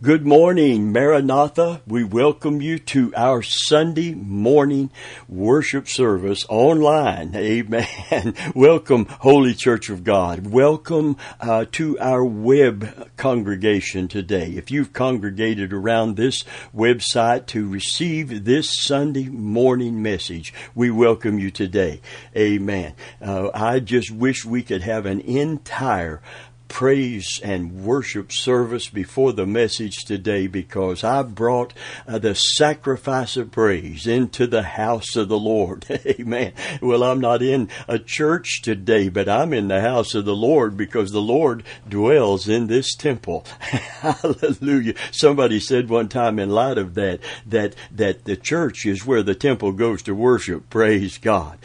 Good morning, Maranatha. We welcome you to our Sunday morning worship service online. Amen. welcome, Holy Church of God. Welcome uh, to our web congregation today. If you've congregated around this website to receive this Sunday morning message, we welcome you today. Amen. Uh, I just wish we could have an entire praise and worship service before the message today because I brought uh, the sacrifice of praise into the house of the Lord. Amen. Well, I'm not in a church today, but I'm in the house of the Lord because the Lord dwells in this temple. Hallelujah. Somebody said one time in light of that, that, that the church is where the temple goes to worship. Praise God.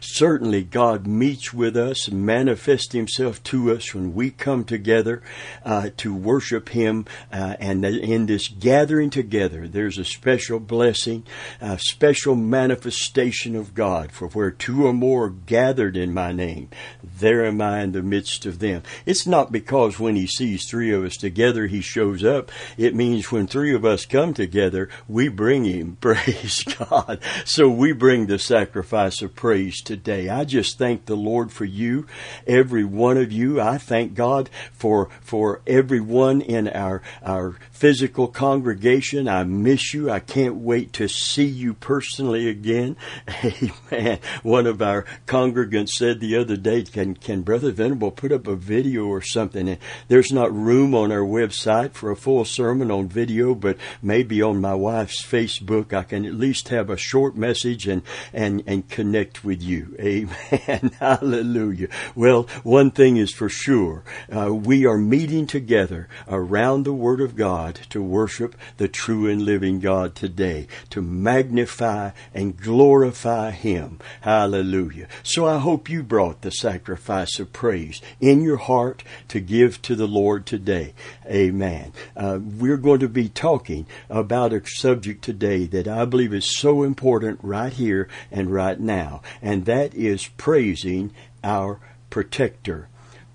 Certainly God meets with us, manifests himself to us when we we come together uh, to worship Him, uh, and in this gathering together, there's a special blessing, a special manifestation of God. For where two or more are gathered in my name, there am I in the midst of them. It's not because when He sees three of us together, He shows up. It means when three of us come together, we bring Him. Praise God. So we bring the sacrifice of praise today. I just thank the Lord for you, every one of you. I thank God for for everyone in our our physical congregation. I miss you. I can't wait to see you personally again. Amen. One of our congregants said the other day, "Can can Brother Venable put up a video or something?" And there's not room on our website for a full sermon on video, but maybe on my wife's Facebook, I can at least have a short message and and and connect with you. Amen. Hallelujah. Well, one thing is for sure uh, we are meeting together around the Word of God to worship the true and living God today, to magnify and glorify Him. Hallelujah. So I hope you brought the sacrifice of praise in your heart to give to the Lord today. Amen. Uh, we're going to be talking about a subject today that I believe is so important right here and right now, and that is praising our protector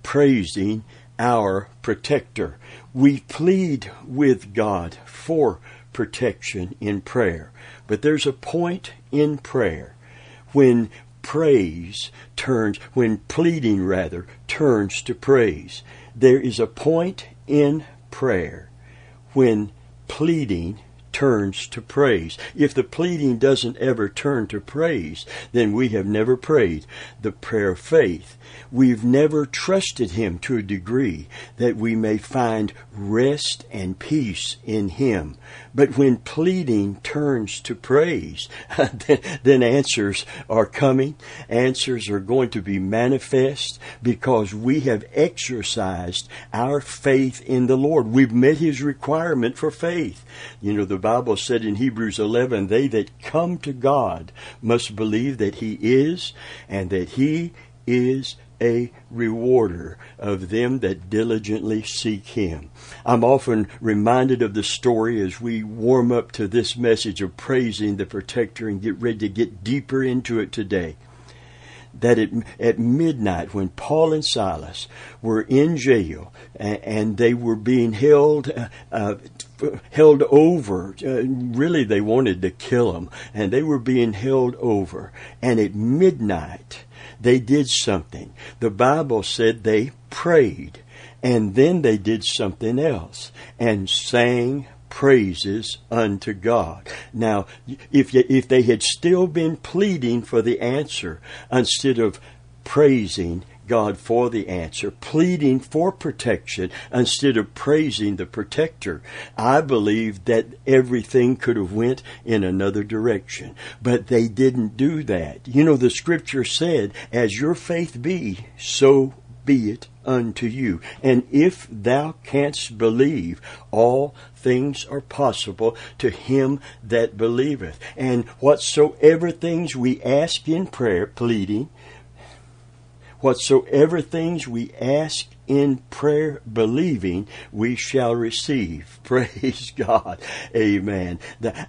praising our protector. We plead with God for protection in prayer. But there's a point in prayer when praise turns, when pleading rather, turns to praise. There is a point in prayer when pleading turns to praise. If the pleading doesn't ever turn to praise, then we have never prayed the prayer of faith. We've never trusted Him to a degree that we may find rest and peace in Him. But when pleading turns to praise, then answers are coming. Answers are going to be manifest because we have exercised our faith in the Lord. We've met His requirement for faith. You know, the Bible said in Hebrews 11, they that come to God must believe that He is and that He is a rewarder of them that diligently seek him. I'm often reminded of the story as we warm up to this message of praising the protector and get ready to get deeper into it today. That at, midnight, when Paul and Silas were in jail and, and they were being held uh, uh, held over. Uh, really, they wanted to kill them, and they were being held over. And at midnight, they did something. The Bible said they prayed, and then they did something else and sang praises unto God. Now, if you, if they had still been pleading for the answer instead of praising God for the answer, pleading for protection instead of praising the protector. I believe that everything could have went in another direction, but they didn't do that. You know, the scripture said, as your faith be, so be it unto you. And if thou canst believe, all things are possible to him that believeth. And whatsoever things we ask in prayer, pleading, whatsoever things we ask in prayer believing, we shall receive. Praise God. Amen.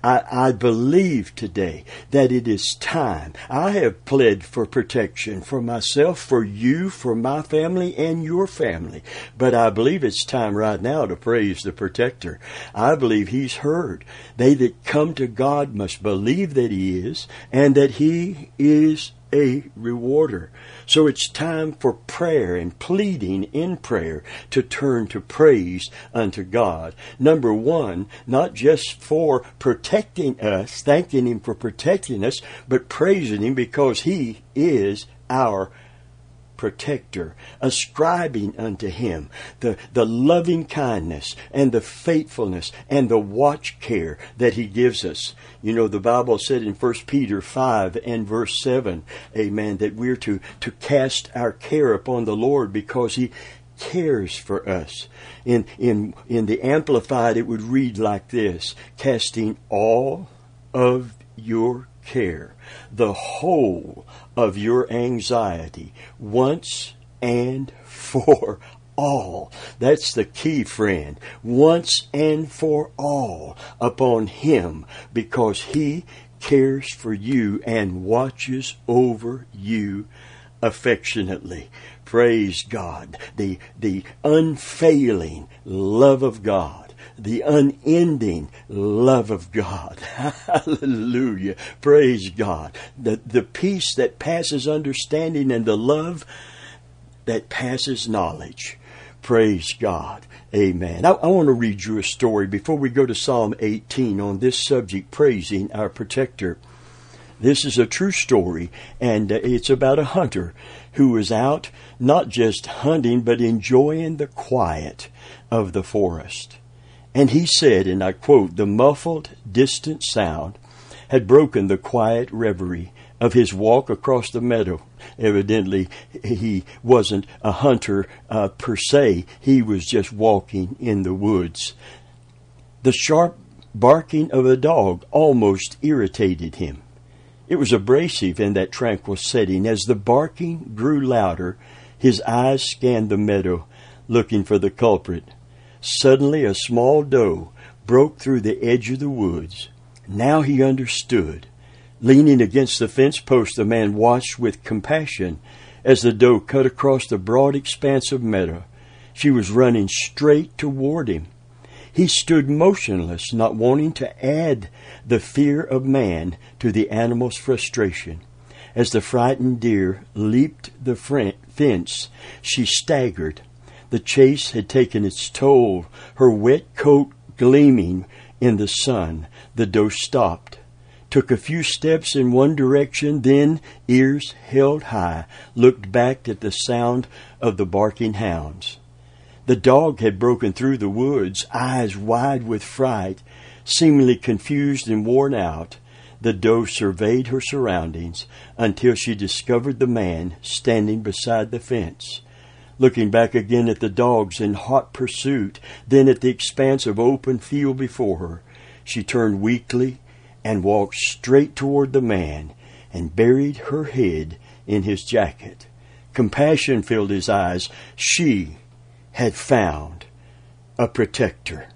I, I believe today that it is time. I have pled for protection for myself, for you, for my family, and your family. But I believe it's time right now to praise the protector. I believe he's heard. They that come to God must believe that he is and that he is a rewarder. So it's time for prayer and pleading in prayer to turn to praise unto God. Number one, not just for protecting us, thanking Him for protecting us, but praising Him because He is our protector, ascribing unto him the, the loving kindness and the faithfulness and the watch care that he gives us. You know, the Bible said in 1 Peter 5 and verse 7, amen, that we're to, to cast our care upon the Lord because he cares for us. In, in, in the Amplified, it would read like this, casting all of your care, the whole of your anxiety, once and for all. That's the key, friend. Once and for all upon Him, because He cares for you and watches over you affectionately. Praise God. The, the unfailing love of God the unending love of God. Hallelujah. Praise God. The, the peace that passes understanding and the love that passes knowledge. Praise God. Amen. I, I, want to read you a story before we go to Psalm 18 on this subject, praising our protector. This is a true story, and uh, it's about a hunter who was out not just hunting, but enjoying the quiet of the forest. And he said, and I quote, the muffled, distant sound had broken the quiet reverie of his walk across the meadow. Evidently, he wasn't a hunter uh, per se, he was just walking in the woods. The sharp barking of a dog almost irritated him. It was abrasive in that tranquil setting. As the barking grew louder, his eyes scanned the meadow, looking for the culprit. Suddenly a small doe broke through the edge of the woods. Now he understood. Leaning against the fence post, the man watched with compassion as the doe cut across the broad expanse of meadow. She was running straight toward him. He stood motionless, not wanting to add the fear of man to the animal's frustration. As the frightened deer leaped the fence, she staggered, the chase had taken its toll, her wet coat gleaming in the sun. The doe stopped, took a few steps in one direction, then, ears held high, looked back at the sound of the barking hounds. The dog had broken through the woods, eyes wide with fright, seemingly confused and worn out. The doe surveyed her surroundings until she discovered the man standing beside the fence looking back again at the dogs in hot pursuit, then at the expanse of open field before her. She turned weakly and walked straight toward the man and buried her head in his jacket. Compassion filled his eyes. She had found a protector.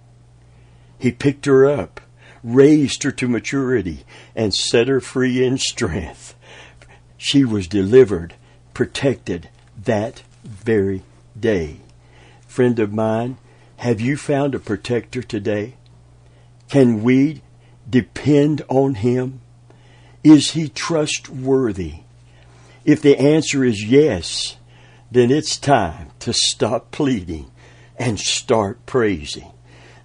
He picked her up, raised her to maturity, and set her free in strength. She was delivered, protected that very day. Friend of mine, have you found a protector today? Can we depend on him? Is he trustworthy? If the answer is yes, then it's time to stop pleading and start praising.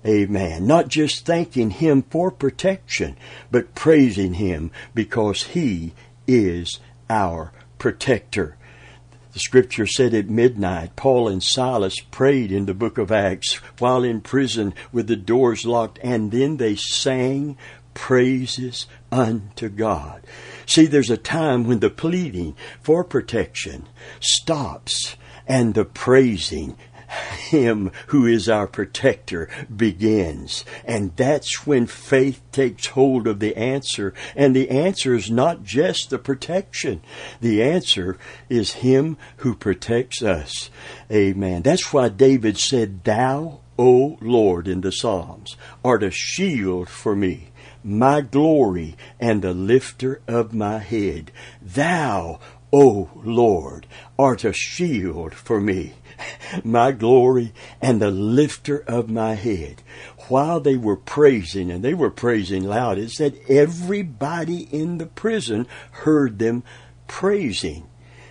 Amen. Not just thanking Him for protection, but praising Him because He is our protector. The scripture said at midnight, Paul and Silas prayed in the book of Acts while in prison with the doors locked, and then they sang praises unto God. See, there's a time when the pleading for protection stops and the praising Him who is our protector begins. And that's when faith takes hold of the answer. And the answer is not just the protection. The answer is Him who protects us. Amen. That's why David said, Thou, O Lord, in the Psalms, art a shield for me my glory and the lifter of my head. Thou, O Lord, art a shield for me, my glory and the lifter of my head. While they were praising, and they were praising loud, it said everybody in the prison heard them praising.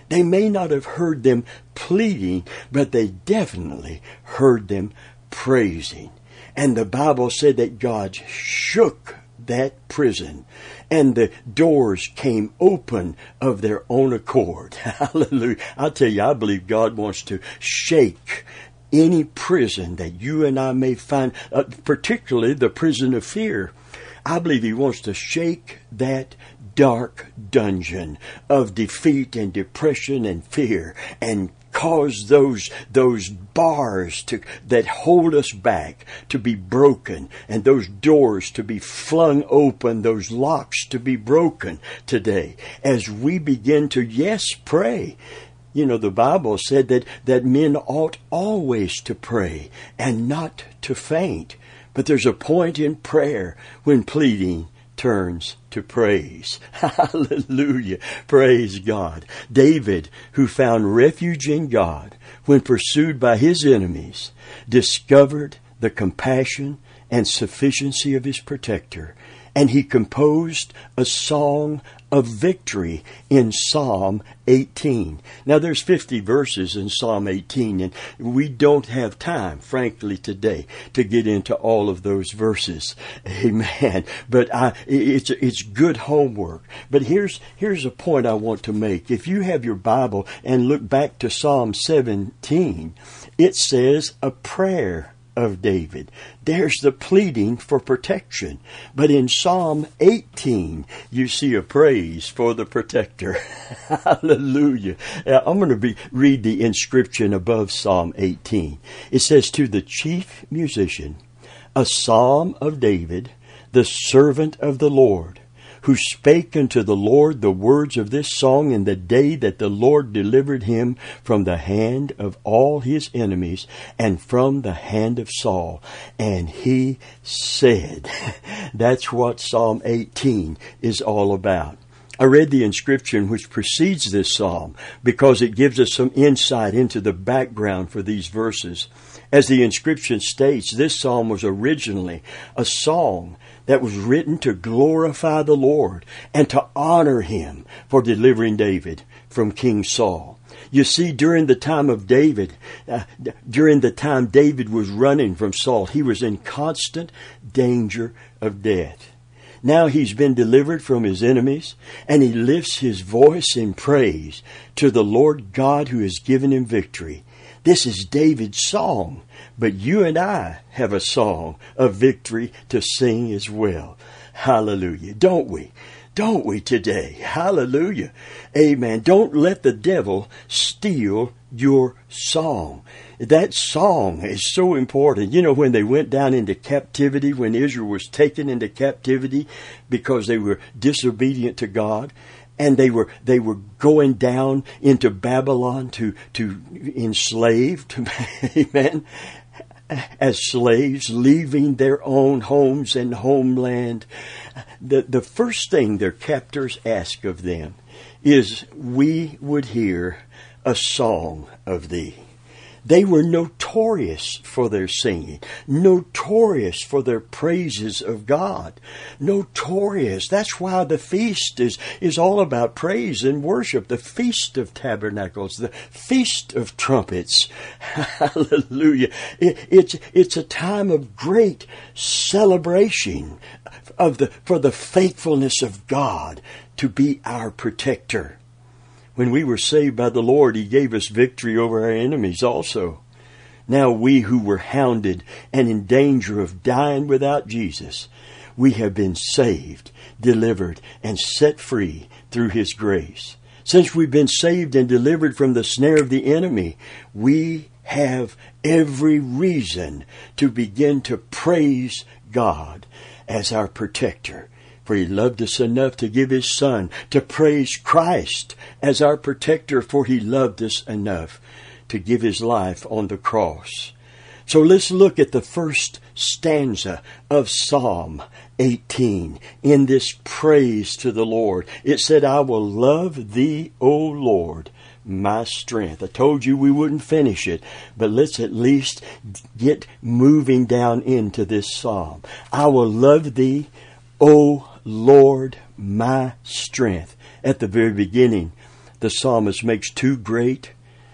They may not have heard them pleading, but they definitely heard them praising. And the Bible said that God shook that prison and the doors came open of their own accord. Hallelujah. I'll tell you, I believe God wants to shake any prison that you and I may find, uh, particularly the prison of fear. I believe He wants to shake that dark dungeon of defeat and depression and fear and cause those those bars to that hold us back to be broken and those doors to be flung open those locks to be broken today. As we begin to yes pray. You know the bible said that that men ought always to pray and not to faint. But there's a point in prayer when pleading turns to praise. Hallelujah. Praise God. David, who found refuge in God when pursued by his enemies, discovered the compassion and sufficiency of his protector, and he composed a song of victory in Psalm 18. Now there's 50 verses in Psalm 18 and we don't have time, frankly, today to get into all of those verses. Amen. But I, it's, it's good homework. But here's, here's a point I want to make. If you have your Bible and look back to Psalm 17, it says a prayer of David. There's the pleading for protection. But in Psalm 18, you see a praise for the protector. Hallelujah. I'm going to be, read the inscription above Psalm 18. It says, To the chief musician, a psalm of David, the servant of the Lord who spake unto the Lord the words of this song in the day that the Lord delivered him from the hand of all his enemies and from the hand of Saul. And he said, that's what Psalm 18 is all about. I read the inscription which precedes this psalm because it gives us some insight into the background for these verses. As the inscription states, this psalm was originally a song that was written to glorify the Lord and to honor him for delivering David from King Saul. You see, during the time of David, uh, during the time David was running from Saul, he was in constant danger of death. Now he's been delivered from his enemies, and he lifts his voice in praise to the Lord God who has given him victory. This is David's song, but you and I have a song of victory to sing as well. Hallelujah. Don't we? Don't we today? Hallelujah. Amen. Don't let the devil steal your song. That song is so important. You know, when they went down into captivity, when Israel was taken into captivity because they were disobedient to God, and they were they were going down into Babylon to to enslaved, amen, as slaves, leaving their own homes and homeland. The the first thing their captors ask of them is, "We would hear a song of thee." They were notorious for their singing, notorious for their praises of God. Notorious. That's why the feast is, is all about praise and worship. The Feast of Tabernacles, the Feast of Trumpets. Hallelujah. It, it's, it's a time of great celebration of the, for the faithfulness of God to be our protector. When we were saved by the Lord, He gave us victory over our enemies also. Now we who were hounded and in danger of dying without Jesus, we have been saved, delivered, and set free through His grace. Since we've been saved and delivered from the snare of the enemy, we have every reason to begin to praise God as our protector. For he loved us enough to give his son, to praise Christ as our protector, for he loved us enough to give his life on the cross. So let's look at the first stanza of Psalm 18 in this praise to the Lord. It said, I will love thee, O Lord, my strength. I told you we wouldn't finish it, but let's at least get moving down into this psalm. I will love thee, O Lord, my strength. At the very beginning, the psalmist makes two great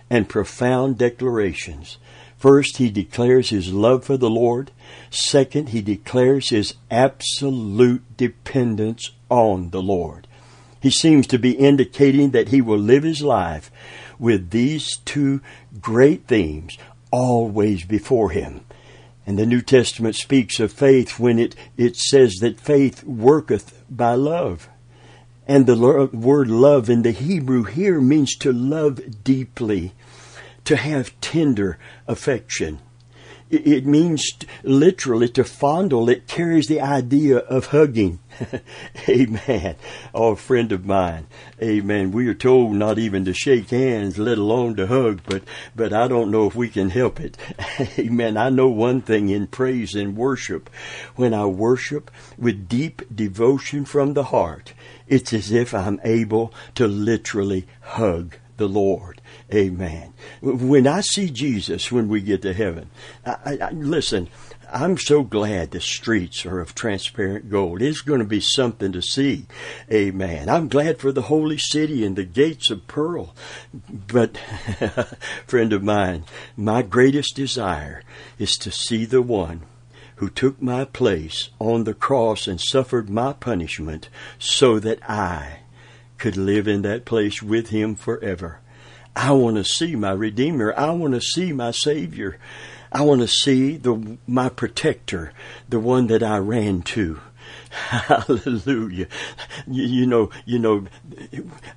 and profound declarations. First, he declares his love for the Lord. Second, he declares his absolute dependence on the Lord. He seems to be indicating that he will live his life with these two great themes always before him. And the New Testament speaks of faith when it, it says that faith worketh by love. And the word love in the Hebrew here means to love deeply, to have tender affection. It means literally to fondle. It carries the idea of hugging. Amen. Oh, a friend of mine. Amen. We are told not even to shake hands, let alone to hug, but, but I don't know if we can help it. Amen. I know one thing in praise and worship. When I worship with deep devotion from the heart, it's as if I'm able to literally hug the Lord. Amen. When I see Jesus when we get to heaven, I, I, listen, I'm so glad the streets are of transparent gold. It's going to be something to see. Amen. I'm glad for the holy city and the gates of pearl. But, friend of mine, my greatest desire is to see the one who took my place on the cross and suffered my punishment so that I could live in that place with him forever. I want to see my Redeemer. I want to see my Savior. I want to see the my protector, the one that I ran to. Hallelujah. You, you, know, you know,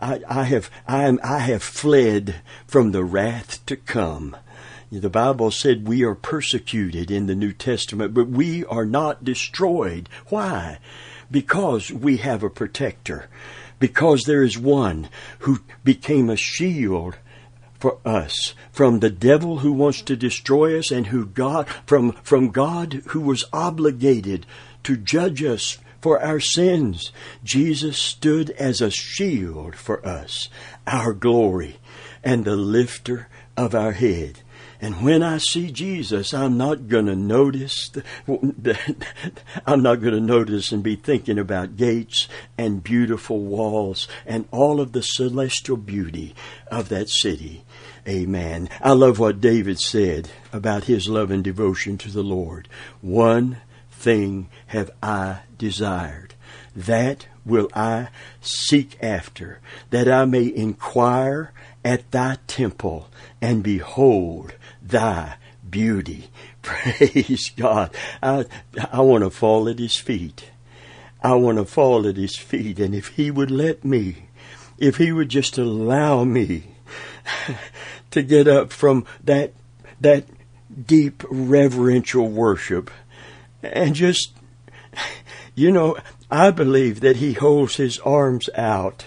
I, I have, I am, I have fled from the wrath to come. The Bible said we are persecuted in the New Testament, but we are not destroyed. Why? Because we have a protector. Because there is one who became a shield for us from the devil who wants to destroy us and who God from from God who was obligated to judge us for our sins. Jesus stood as a shield for us our glory and the lifter of our head and when I see Jesus, I'm not going to notice. The, I'm not going to notice and be thinking about gates and beautiful walls and all of the celestial beauty of that city. Amen. I love what David said about his love and devotion to the Lord. One thing have I desired. That will I seek after, that I may inquire at thy temple and behold thy beauty. Praise God. I, I want to fall at his feet. I want to fall at his feet. And if he would let me, if he would just allow me to get up from that that deep reverential worship and just you know I believe that he holds his arms out.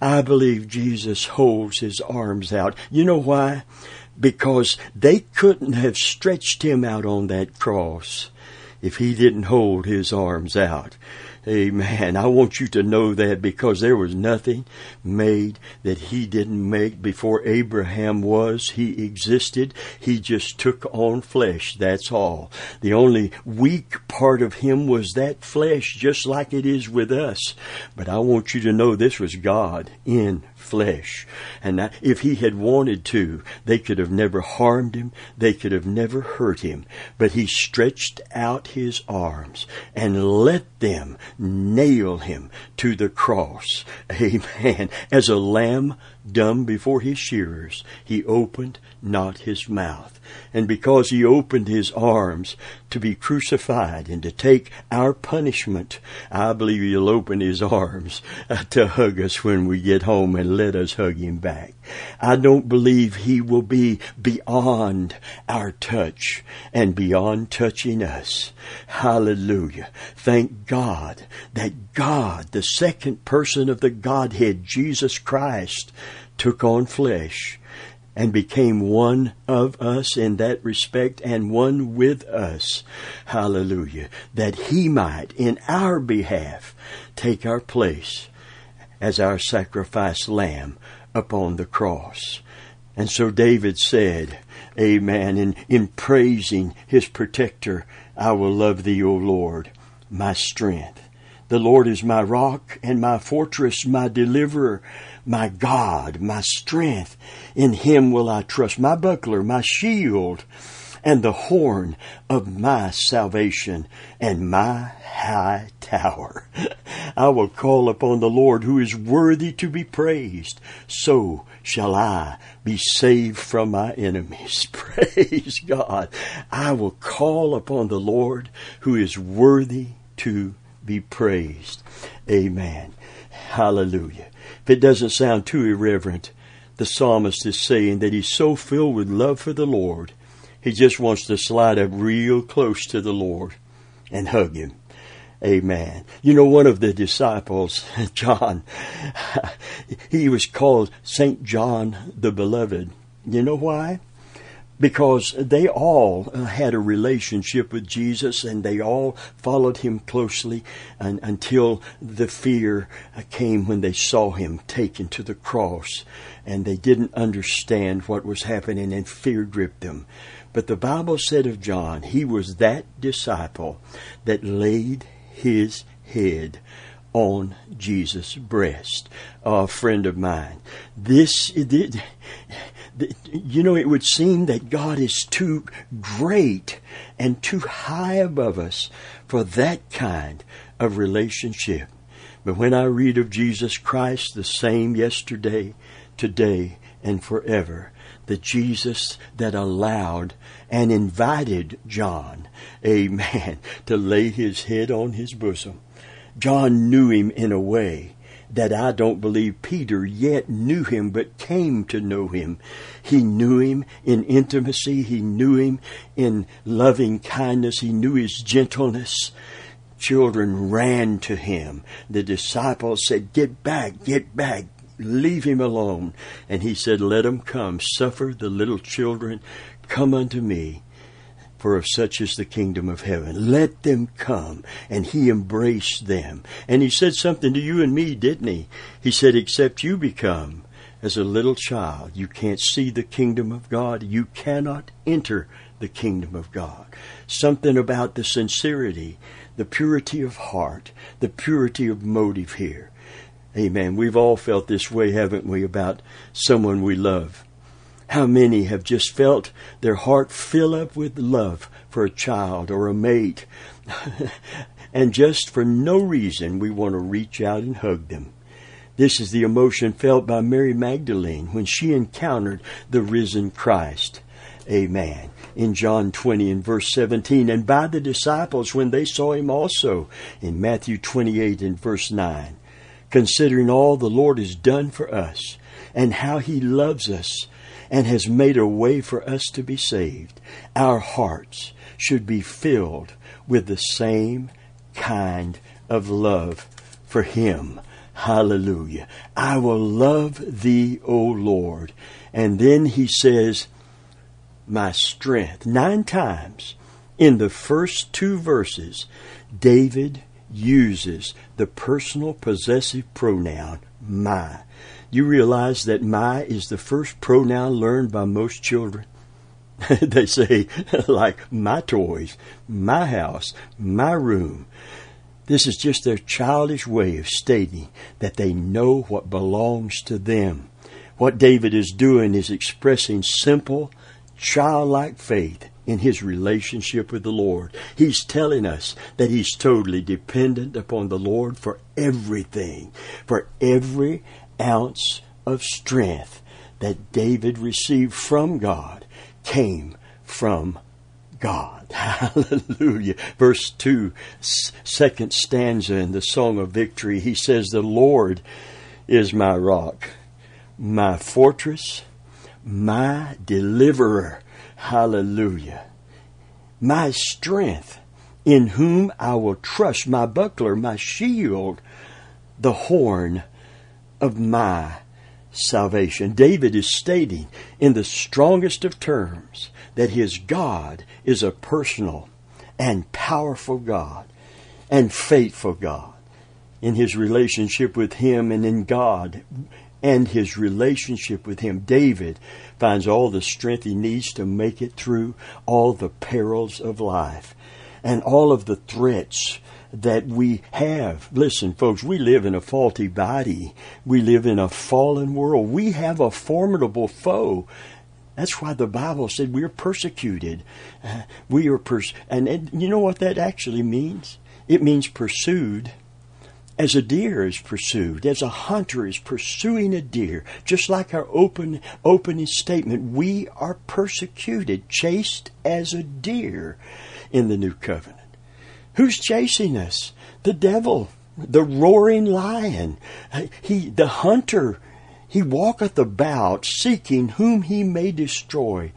I believe Jesus holds his arms out. You know why? Because they couldn't have stretched him out on that cross if he didn't hold his arms out. Amen. I want you to know that because there was nothing made that he didn't make before Abraham was. He existed. He just took on flesh. That's all. The only weak part of him was that flesh, just like it is with us. But I want you to know this was God in flesh. And that if he had wanted to, they could have never harmed him. They could have never hurt him. But he stretched out his arms and let them nail him to the cross. Amen. As a lamb dumb before his shearers, he opened not his mouth. And because he opened his arms to be crucified and to take our punishment, I believe he'll open his arms uh, to hug us when we get home and let us hug him back. I don't believe he will be beyond our touch and beyond touching us. Hallelujah. Thank God that God, the second person of the Godhead, Jesus Christ, took on flesh and became one of us in that respect and one with us. Hallelujah. That he might, in our behalf, take our place as our sacrifice lamb upon the cross. And so David said, Amen, in, in praising his protector, I will love thee, O Lord, my strength. The Lord is my rock and my fortress, my deliverer my God, my strength. In him will I trust, my buckler, my shield, and the horn of my salvation, and my high tower. I will call upon the Lord who is worthy to be praised. So shall I be saved from my enemies. Praise God. I will call upon the Lord who is worthy to be praised. Amen. Hallelujah. If it doesn't sound too irreverent, the psalmist is saying that he's so filled with love for the Lord, he just wants to slide up real close to the Lord and hug him. Amen. You know, one of the disciples, John, he was called St. John the Beloved. You know why? Because they all had a relationship with Jesus and they all followed him closely and, until the fear came when they saw him taken to the cross and they didn't understand what was happening and fear gripped them. But the Bible said of John, he was that disciple that laid his head on Jesus' breast. A friend of mine. This, you know, it would seem that God is too great and too high above us for that kind of relationship. But when I read of Jesus Christ, the same yesterday, today, and forever, the Jesus that allowed and invited John, amen, to lay his head on his bosom. John knew him in a way that I don't believe Peter yet knew him, but came to know him. He knew him in intimacy. He knew him in loving kindness. He knew his gentleness. Children ran to him. The disciples said, Get back, get back, leave him alone. And he said, Let him come. Suffer the little children. Come unto me for of such is the kingdom of heaven. Let them come. And he embraced them. And he said something to you and me, didn't he? He said, except you become as a little child, you can't see the kingdom of God. You cannot enter the kingdom of God. Something about the sincerity, the purity of heart, the purity of motive here. Amen. We've all felt this way, haven't we, about someone we love. How many have just felt their heart fill up with love for a child or a mate? and just for no reason, we want to reach out and hug them. This is the emotion felt by Mary Magdalene when she encountered the risen Christ. Amen. In John 20 and verse 17, and by the disciples when they saw him also in Matthew 28 and verse 9. Considering all the Lord has done for us and how he loves us and has made a way for us to be saved, our hearts should be filled with the same kind of love for Him. Hallelujah. I will love thee, O Lord. And then he says, my strength. Nine times in the first two verses, David uses the personal possessive pronoun my you realize that my is the first pronoun learned by most children. they say, like, my toys, my house, my room. This is just their childish way of stating that they know what belongs to them. What David is doing is expressing simple, childlike faith in his relationship with the Lord. He's telling us that he's totally dependent upon the Lord for everything, for every ounce of strength that David received from God came from God. Hallelujah. Verse 2, second stanza in the Song of Victory, he says, The Lord is my rock, my fortress, my deliverer. Hallelujah. My strength, in whom I will trust, my buckler, my shield, the horn of my salvation. David is stating in the strongest of terms that his God is a personal and powerful God and faithful God. In his relationship with him and in God and his relationship with him, David finds all the strength he needs to make it through all the perils of life and all of the threats that we have. Listen, folks, we live in a faulty body. We live in a fallen world. We have a formidable foe. That's why the Bible said we're persecuted. Uh, we are pers- and, and you know what that actually means? It means pursued as a deer is pursued, as a hunter is pursuing a deer, just like our open opening statement, we are persecuted, chased as a deer in the new covenant. Who's chasing us? The devil, the roaring lion. He, the hunter, he walketh about seeking whom he may destroy.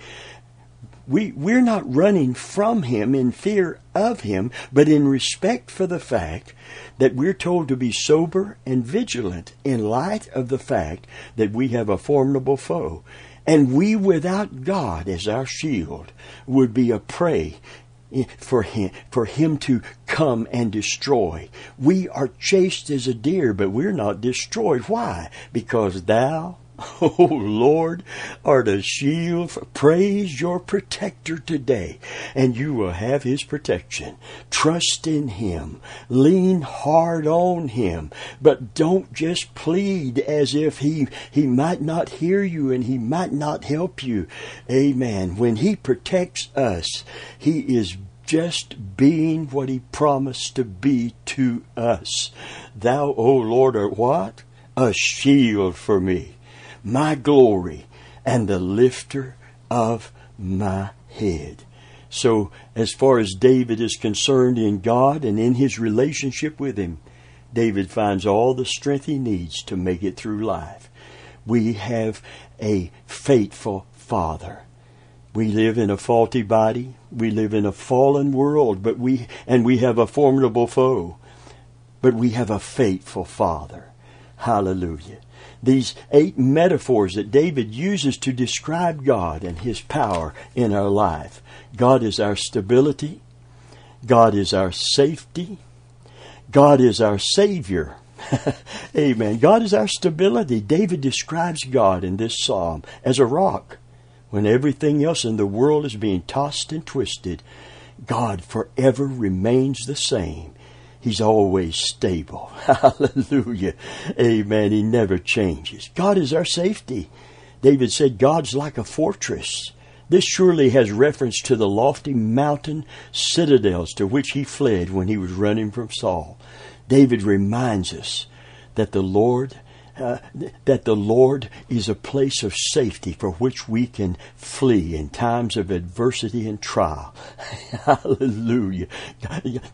We, we're not running from him in fear of him, but in respect for the fact that we're told to be sober and vigilant in light of the fact that we have a formidable foe. And we without God as our shield would be a prey for him, for him to come and destroy. We are chased as a deer, but we're not destroyed. Why? Because thou, O Lord, art a shield. Praise your protector today, and you will have his protection. Trust in him. Lean hard on him, but don't just plead as if he, he might not hear you and he might not help you. Amen. When he protects us, he is just being what he promised to be to us. Thou, O Lord, art what? A shield for me my glory and the lifter of my head. So, as far as David is concerned in God and in his relationship with Him, David finds all the strength he needs to make it through life. We have a faithful Father. We live in a faulty body. We live in a fallen world, but we, and we have a formidable foe. But we have a faithful Father. Hallelujah these eight metaphors that David uses to describe God and His power in our life. God is our stability. God is our safety. God is our Savior. Amen. God is our stability. David describes God in this psalm as a rock. When everything else in the world is being tossed and twisted, God forever remains the same. He's always stable. Hallelujah. Amen. He never changes. God is our safety. David said, God's like a fortress. This surely has reference to the lofty mountain citadels to which he fled when he was running from Saul. David reminds us that the Lord uh, that the Lord is a place of safety for which we can flee in times of adversity and trial. Hallelujah.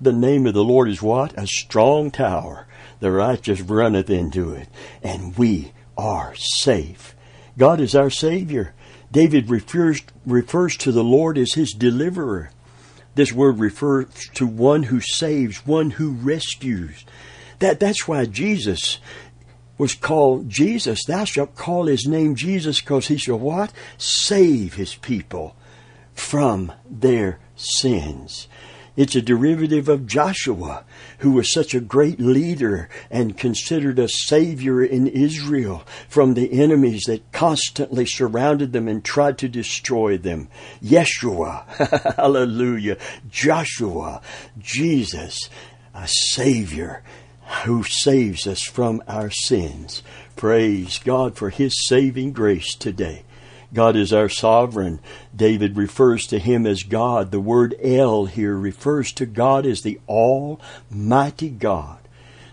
The name of the Lord is what? A strong tower. The righteous runneth into it, and we are safe. God is our Savior. David refers, refers to the Lord as his deliverer. This word refers to one who saves, one who rescues. That, that's why Jesus was called Jesus. Thou shalt call his name Jesus because he shall what? Save his people from their sins. It's a derivative of Joshua, who was such a great leader and considered a savior in Israel from the enemies that constantly surrounded them and tried to destroy them. Yeshua, hallelujah, Joshua, Jesus, a savior who saves us from our sins. Praise God for His saving grace today. God is our sovereign. David refers to him as God. The word El here refers to God as the Almighty God.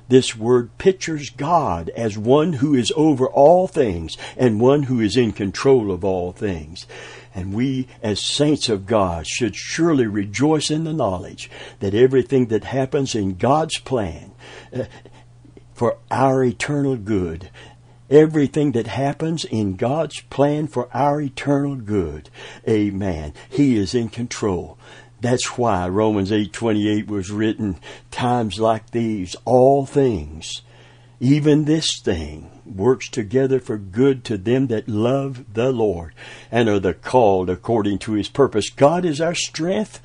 This word pictures God as one who is over all things and one who is in control of all things. And we, as saints of God, should surely rejoice in the knowledge that everything that happens in God's plan uh, for our eternal good everything that happens in God's plan for our eternal good. Amen. He is in control. That's why Romans 8:28 was written times like these all things even this thing works together for good to them that love the Lord and are the called according to his purpose. God is our strength.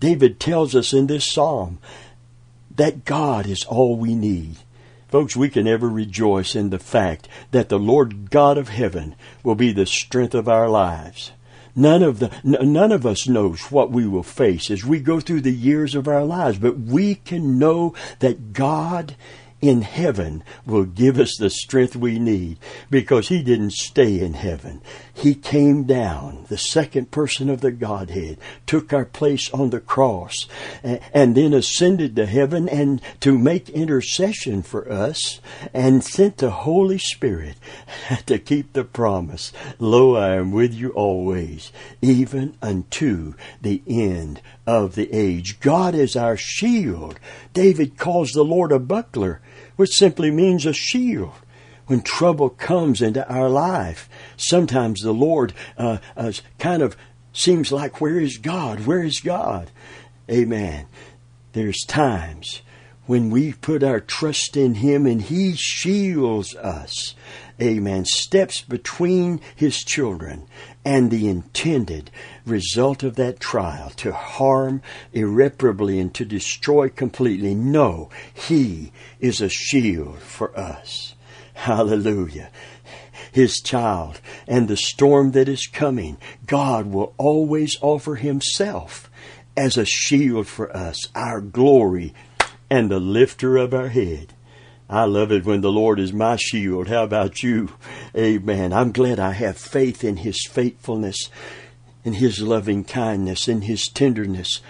David tells us in this psalm that God is all we need. Folks, we can ever rejoice in the fact that the Lord God of heaven will be the strength of our lives. None of the none of us knows what we will face as we go through the years of our lives, but we can know that God in heaven will give us the strength we need because he didn't stay in heaven. He came down, the second person of the Godhead, took our place on the cross, and then ascended to heaven and to make intercession for us and sent the Holy Spirit to keep the promise. Lo, I am with you always, even unto the end of the age. God is our shield. David calls the Lord a buckler which simply means a shield. When trouble comes into our life, sometimes the Lord uh, uh, kind of seems like, where is God? Where is God? Amen. There's times when we put our trust in Him and He shields us. Amen. Steps between His children and the intended result of that trial to harm irreparably and to destroy completely. No, He is a shield for us. Hallelujah. His child and the storm that is coming, God will always offer Himself as a shield for us, our glory and the lifter of our head. I love it when the Lord is my shield. How about you? Amen. I'm glad I have faith in His faithfulness, in His loving kindness, in His tenderness,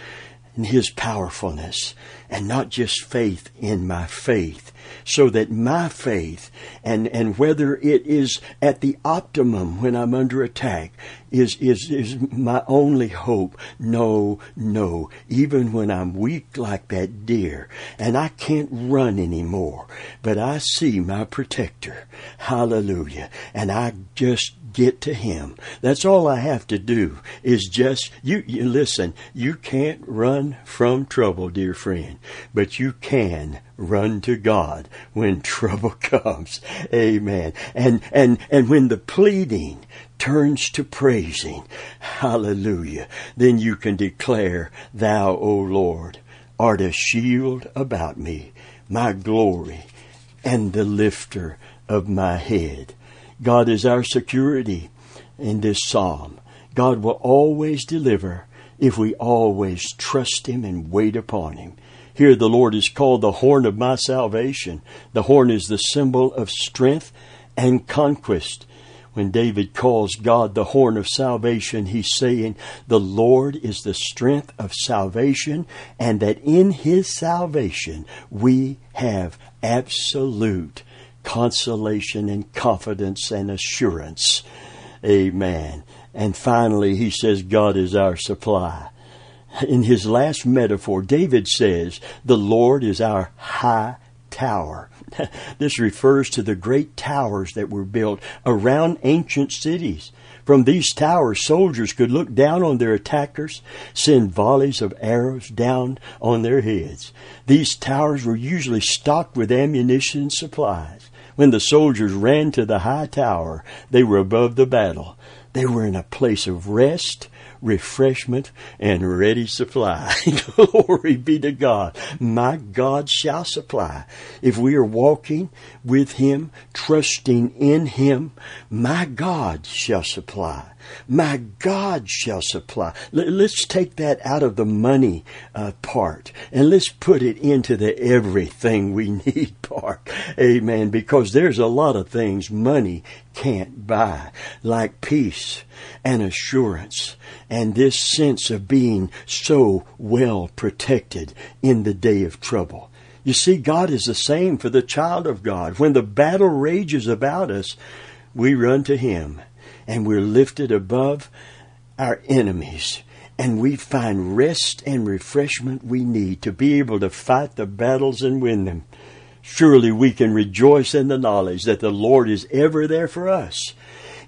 in His powerfulness, and not just faith in my faith, so that my faith and, and whether it is at the optimum when I'm under attack is, is, is my only hope. No, no. Even when I'm weak like that deer and I can't run anymore, but I see my protector. Hallelujah. And I just get to him. That's all I have to do is just you, you listen, you can't run from trouble, dear friend, but you can run to God when trouble comes. Amen. And and and when the pleading turns to praising, hallelujah, then you can declare, Thou, O Lord, art a shield about me, my glory, and the lifter of my head. God is our security in this psalm. God will always deliver if we always trust Him and wait upon Him. Here the Lord is called the horn of my salvation. The horn is the symbol of strength and conquest. When David calls God the horn of salvation, he's saying the Lord is the strength of salvation and that in his salvation we have absolute consolation and confidence and assurance. Amen. And finally, he says, God is our supply. In his last metaphor, David says, The Lord is our high tower. this refers to the great towers that were built around ancient cities. From these towers, soldiers could look down on their attackers, send volleys of arrows down on their heads. These towers were usually stocked with ammunition and supplies. When the soldiers ran to the high tower, they were above the battle. They were in a place of rest refreshment, and ready supply. Glory be to God. My God shall supply. If we are walking with Him, trusting in Him, my God shall supply. My God shall supply. Let's take that out of the money uh, part and let's put it into the everything we need part. Amen. Because there's a lot of things money can't buy, like peace and assurance and this sense of being so well protected in the day of trouble. You see, God is the same for the child of God. When the battle rages about us, we run to Him and we're lifted above our enemies and we find rest and refreshment we need to be able to fight the battles and win them. Surely we can rejoice in the knowledge that the Lord is ever there for us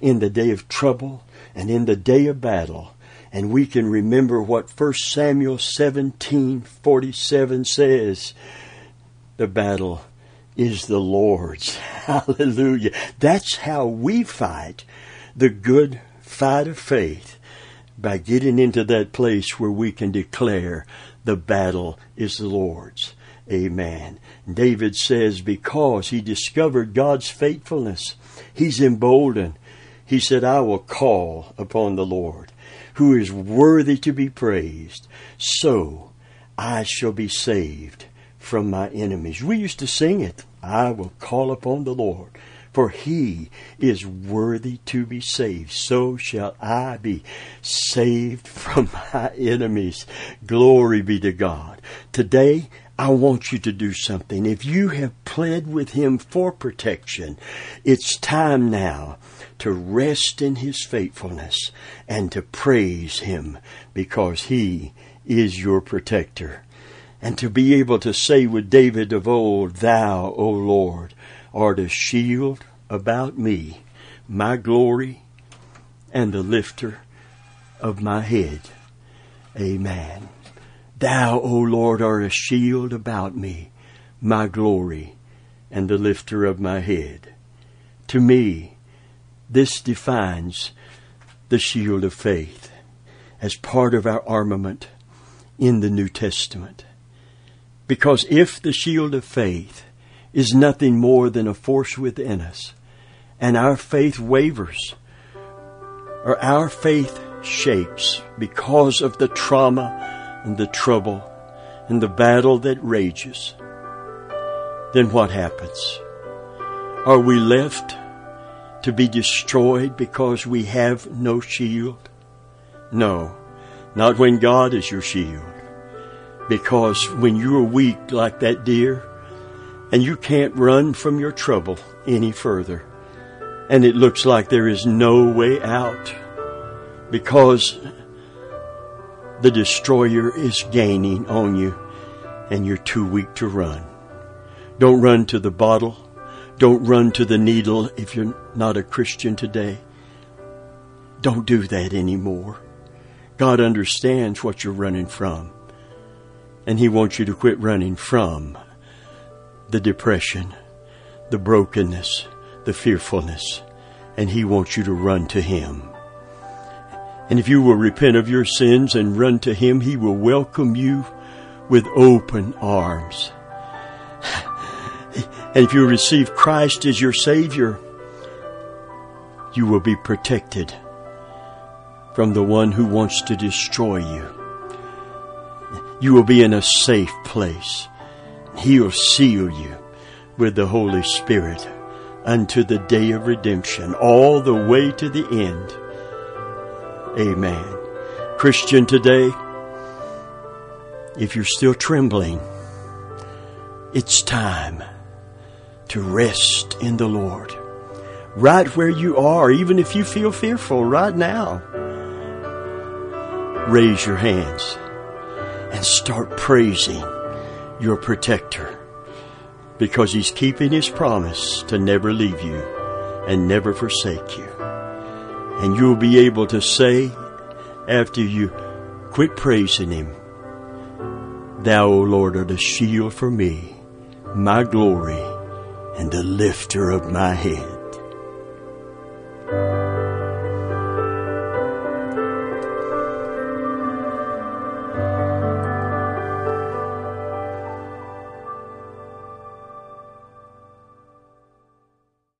in the day of trouble and in the day of battle. And we can remember what 1 Samuel 17:47 says, the battle is the Lord's. Hallelujah. That's how we fight the good fight of faith by getting into that place where we can declare the battle is the Lord's. Amen. David says because he discovered God's faithfulness, he's emboldened. He said, I will call upon the Lord, who is worthy to be praised. So I shall be saved from my enemies. We used to sing it. I will call upon the Lord, for he is worthy to be saved. So shall I be saved from my enemies. Glory be to God. Today, I want you to do something. If you have pled with him for protection, it's time now to rest in his faithfulness and to praise him because he is your protector and to be able to say with David of old, Thou, O Lord, art a shield about me, my glory, and the lifter of my head. Amen. Thou, O Lord, art a shield about me, my glory, and the lifter of my head. To me, this defines the shield of faith as part of our armament in the New Testament. Because if the shield of faith is nothing more than a force within us, and our faith wavers, or our faith shakes because of the trauma and the trouble and the battle that rages, then what happens? Are we left to be destroyed because we have no shield? No, not when God is your shield. Because when you are weak like that deer, and you can't run from your trouble any further, and it looks like there is no way out, because the destroyer is gaining on you, and you're too weak to run. Don't run to the bottle. Don't run to the needle if you're not a Christian today. Don't do that anymore. God understands what you're running from. And He wants you to quit running from the depression, the brokenness, the fearfulness. And He wants you to run to Him. And if you will repent of your sins and run to Him, He will welcome you with open arms. And if you receive Christ as your Savior, you will be protected from the one who wants to destroy you you will be in a safe place. He'll seal you with the Holy Spirit unto the day of redemption, all the way to the end. Amen. Christian today, if you're still trembling, it's time to rest in the Lord. Right where you are, even if you feel fearful right now, raise your hands and start praising your protector because he's keeping his promise to never leave you and never forsake you. And you'll be able to say after you quit praising him, Thou, O Lord, art a shield for me, my glory, and the lifter of my head.